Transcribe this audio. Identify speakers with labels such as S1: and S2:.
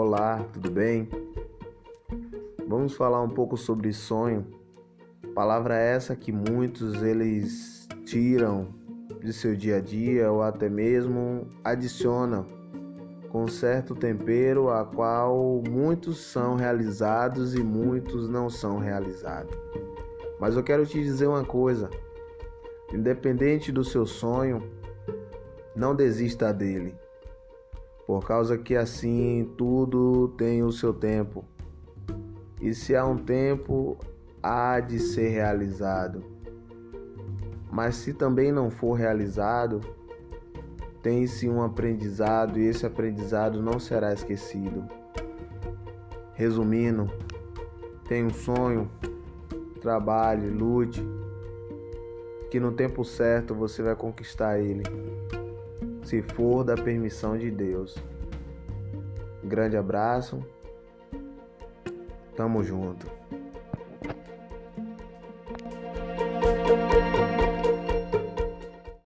S1: Olá, tudo bem? Vamos falar um pouco sobre sonho. Palavra essa que muitos eles tiram de seu dia a dia ou até mesmo adicionam com certo tempero a qual muitos são realizados e muitos não são realizados. Mas eu quero te dizer uma coisa: independente do seu sonho, não desista dele por causa que assim tudo tem o seu tempo. E se há um tempo, há de ser realizado. Mas se também não for realizado, tem-se um aprendizado e esse aprendizado não será esquecido. Resumindo, tenha um sonho, trabalhe, lute, que no tempo certo você vai conquistar ele se for da permissão de Deus. grande abraço. Tamo junto.